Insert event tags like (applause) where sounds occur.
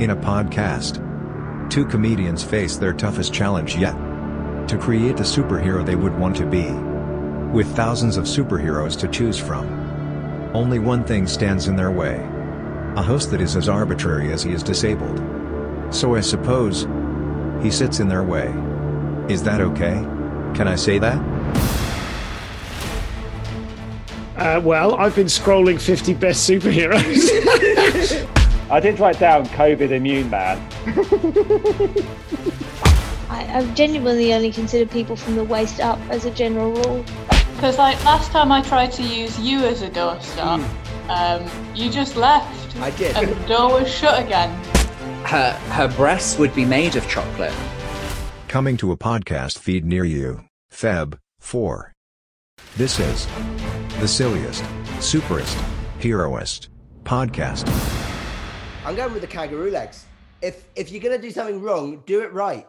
In a podcast, two comedians face their toughest challenge yet to create the superhero they would want to be. With thousands of superheroes to choose from, only one thing stands in their way a host that is as arbitrary as he is disabled. So I suppose he sits in their way. Is that okay? Can I say that? Uh, well, I've been scrolling 50 best superheroes. (laughs) I did write down COVID immune man. (laughs) I, I've genuinely only considered people from the waist up as a general rule. Because like last time I tried to use you as a doorstop, um, you just left. I did. And the door was shut again. Her her breasts would be made of chocolate. Coming to a podcast feed near you, Feb 4. This is the silliest, superest, heroest podcast. I'm going with the kangaroo legs. If if you're gonna do something wrong, do it right.